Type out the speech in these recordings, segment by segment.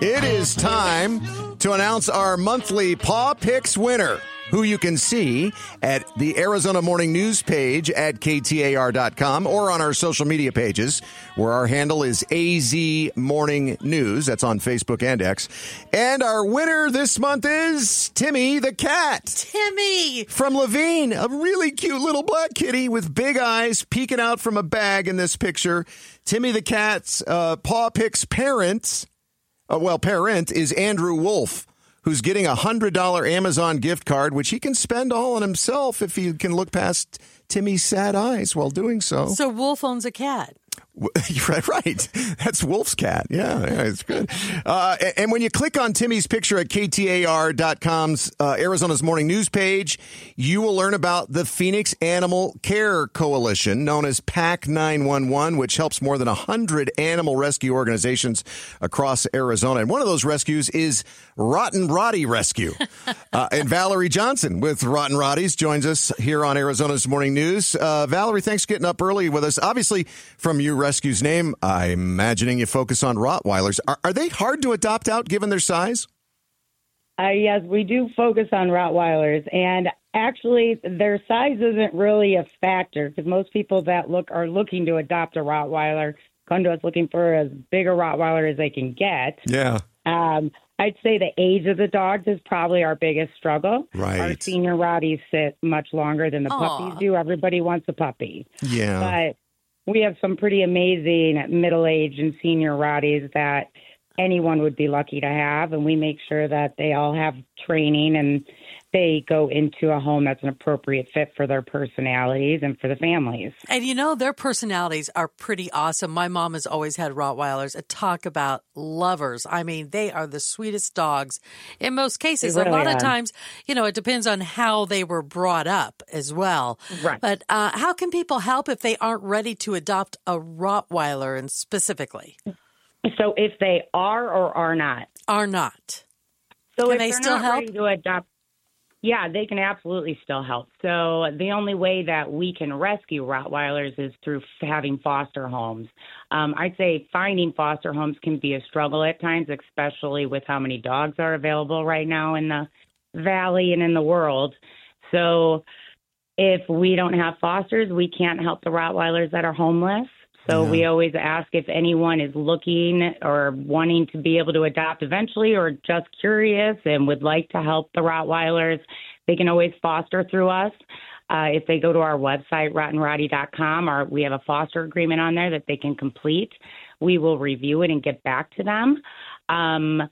It is time to announce our monthly Paw Pics winner, who you can see at the Arizona Morning News page at KTAR.com or on our social media pages, where our handle is AZ Morning News. That's on Facebook and X. And our winner this month is Timmy the cat. Timmy! From Laveen, a really cute little black kitty with big eyes peeking out from a bag in this picture. Timmy the cat's uh, Paw Pics parent, uh, well, parent is Andrew Wolf, who's getting a $100 Amazon gift card, which he can spend all on himself if he can look past Timmy's sad eyes while doing so. So Wolf owns a cat. right, right. That's Wolf's cat. Yeah, yeah it's good. Uh, and when you click on Timmy's picture at KTAR.com's uh, Arizona's Morning News page, you will learn about the Phoenix Animal Care Coalition, known as PAC 911, which helps more than 100 animal rescue organizations across Arizona. And one of those rescues is Rotten Rottie Rescue. uh, and Valerie Johnson with Rotten Rotties joins us here on Arizona's Morning News. Uh, Valerie, thanks for getting up early with us. Obviously, from your rescue's name, I'm imagining you focus on Rottweilers. Are, are they hard to adopt out given their size? Uh, yes, we do focus on Rottweilers, and actually, their size isn't really a factor because most people that look are looking to adopt a Rottweiler come to us looking for as big a Rottweiler as they can get. Yeah. Um, I'd say the age of the dogs is probably our biggest struggle. Right. Our senior Rotties sit much longer than the Aw. puppies do. Everybody wants a puppy. Yeah. But we have some pretty amazing middle aged and senior Rotties that anyone would be lucky to have. And we make sure that they all have training and they go into a home that's an appropriate fit for their personalities and for the families. And you know, their personalities are pretty awesome. My mom has always had Rottweilers. Talk about lovers. I mean, they are the sweetest dogs in most cases. They a lot really of times, you know, it depends on how they were brought up as well. Right. But uh, how can people help if they aren't ready to adopt a Rottweiler and specifically So if they are or are not, are not? So Can if they they're still not help? ready to adopt, yeah, they can absolutely still help. So the only way that we can rescue Rottweilers is through f- having foster homes. Um, I'd say finding foster homes can be a struggle at times, especially with how many dogs are available right now in the valley and in the world. So if we don't have fosters, we can't help the Rottweilers that are homeless. So we always ask if anyone is looking or wanting to be able to adopt eventually or just curious and would like to help the Rottweilers, they can always foster through us. Uh, if they go to our website, rottenrottie.com, or we have a foster agreement on there that they can complete, we will review it and get back to them. Um,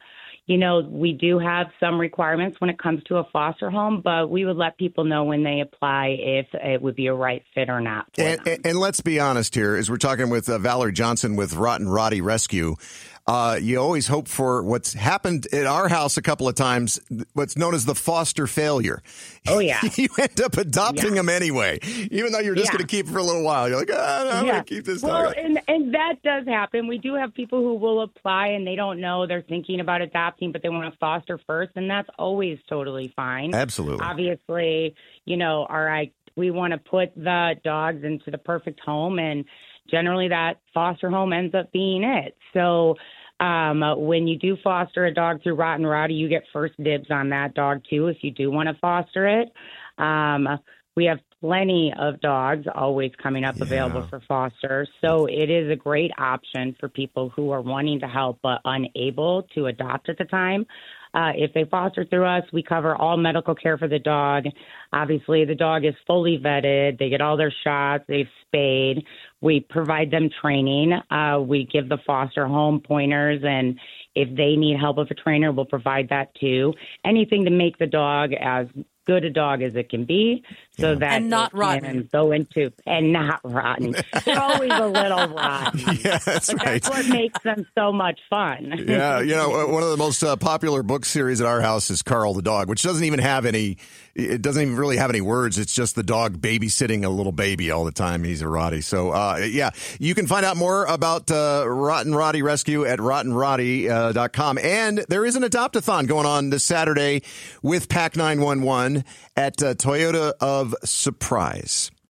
you know, we do have some requirements when it comes to a foster home, but we would let people know when they apply if it would be a right fit or not. And, and, and let's be honest here, as we're talking with uh, Valerie Johnson with Rotten Rottie Rescue. Uh, you always hope for what's happened at our house a couple of times, what's known as the foster failure. Oh, yeah. you end up adopting them anyway, even though you're just Yeah. going to keep it for a little while. You're like, ah, I'm going to keep this well, dog. and and that does happen. We do have people who will apply and they don't know they're thinking about adopting, but they want to foster first, and that's always totally fine. Absolutely. Obviously, you know, all right, we want to put the dogs into the perfect home, and generally that foster home ends up being it. So. Um, when you do foster a dog through Rotten Rottie, you get first dibs on that dog too. If you do want to foster it, um, we have plenty of dogs always coming up available for foster. So it is a great option for people who are wanting to help but unable to adopt at the time. Uh, if they foster through us, we cover all medical care for the dog. Obviously, the dog is fully vetted. They get all their shots. They've spayed. We provide them training. Uh, we give the foster home pointers, and if they need help with a trainer, we'll provide that too. Anything to make the dog as good a dog as it can be, so that And not rotten. can go into and not rotten. They're always a little rotten. yeah, that's But right. that's what makes them so much fun. yeah, you know, one of the most uh, popular book series at our house is Carl the dog, which doesn't even have any. It doesn't even really have any words. It's just the dog babysitting a little baby all the time. He's a Rottie. So, uh, yeah, you can find out more about uh, Rotten Rottie Rescue at rottenrottie.com. And there is an adopt-a-thon going on this Saturday with PAC 911 at uh, Toyota of Surprise.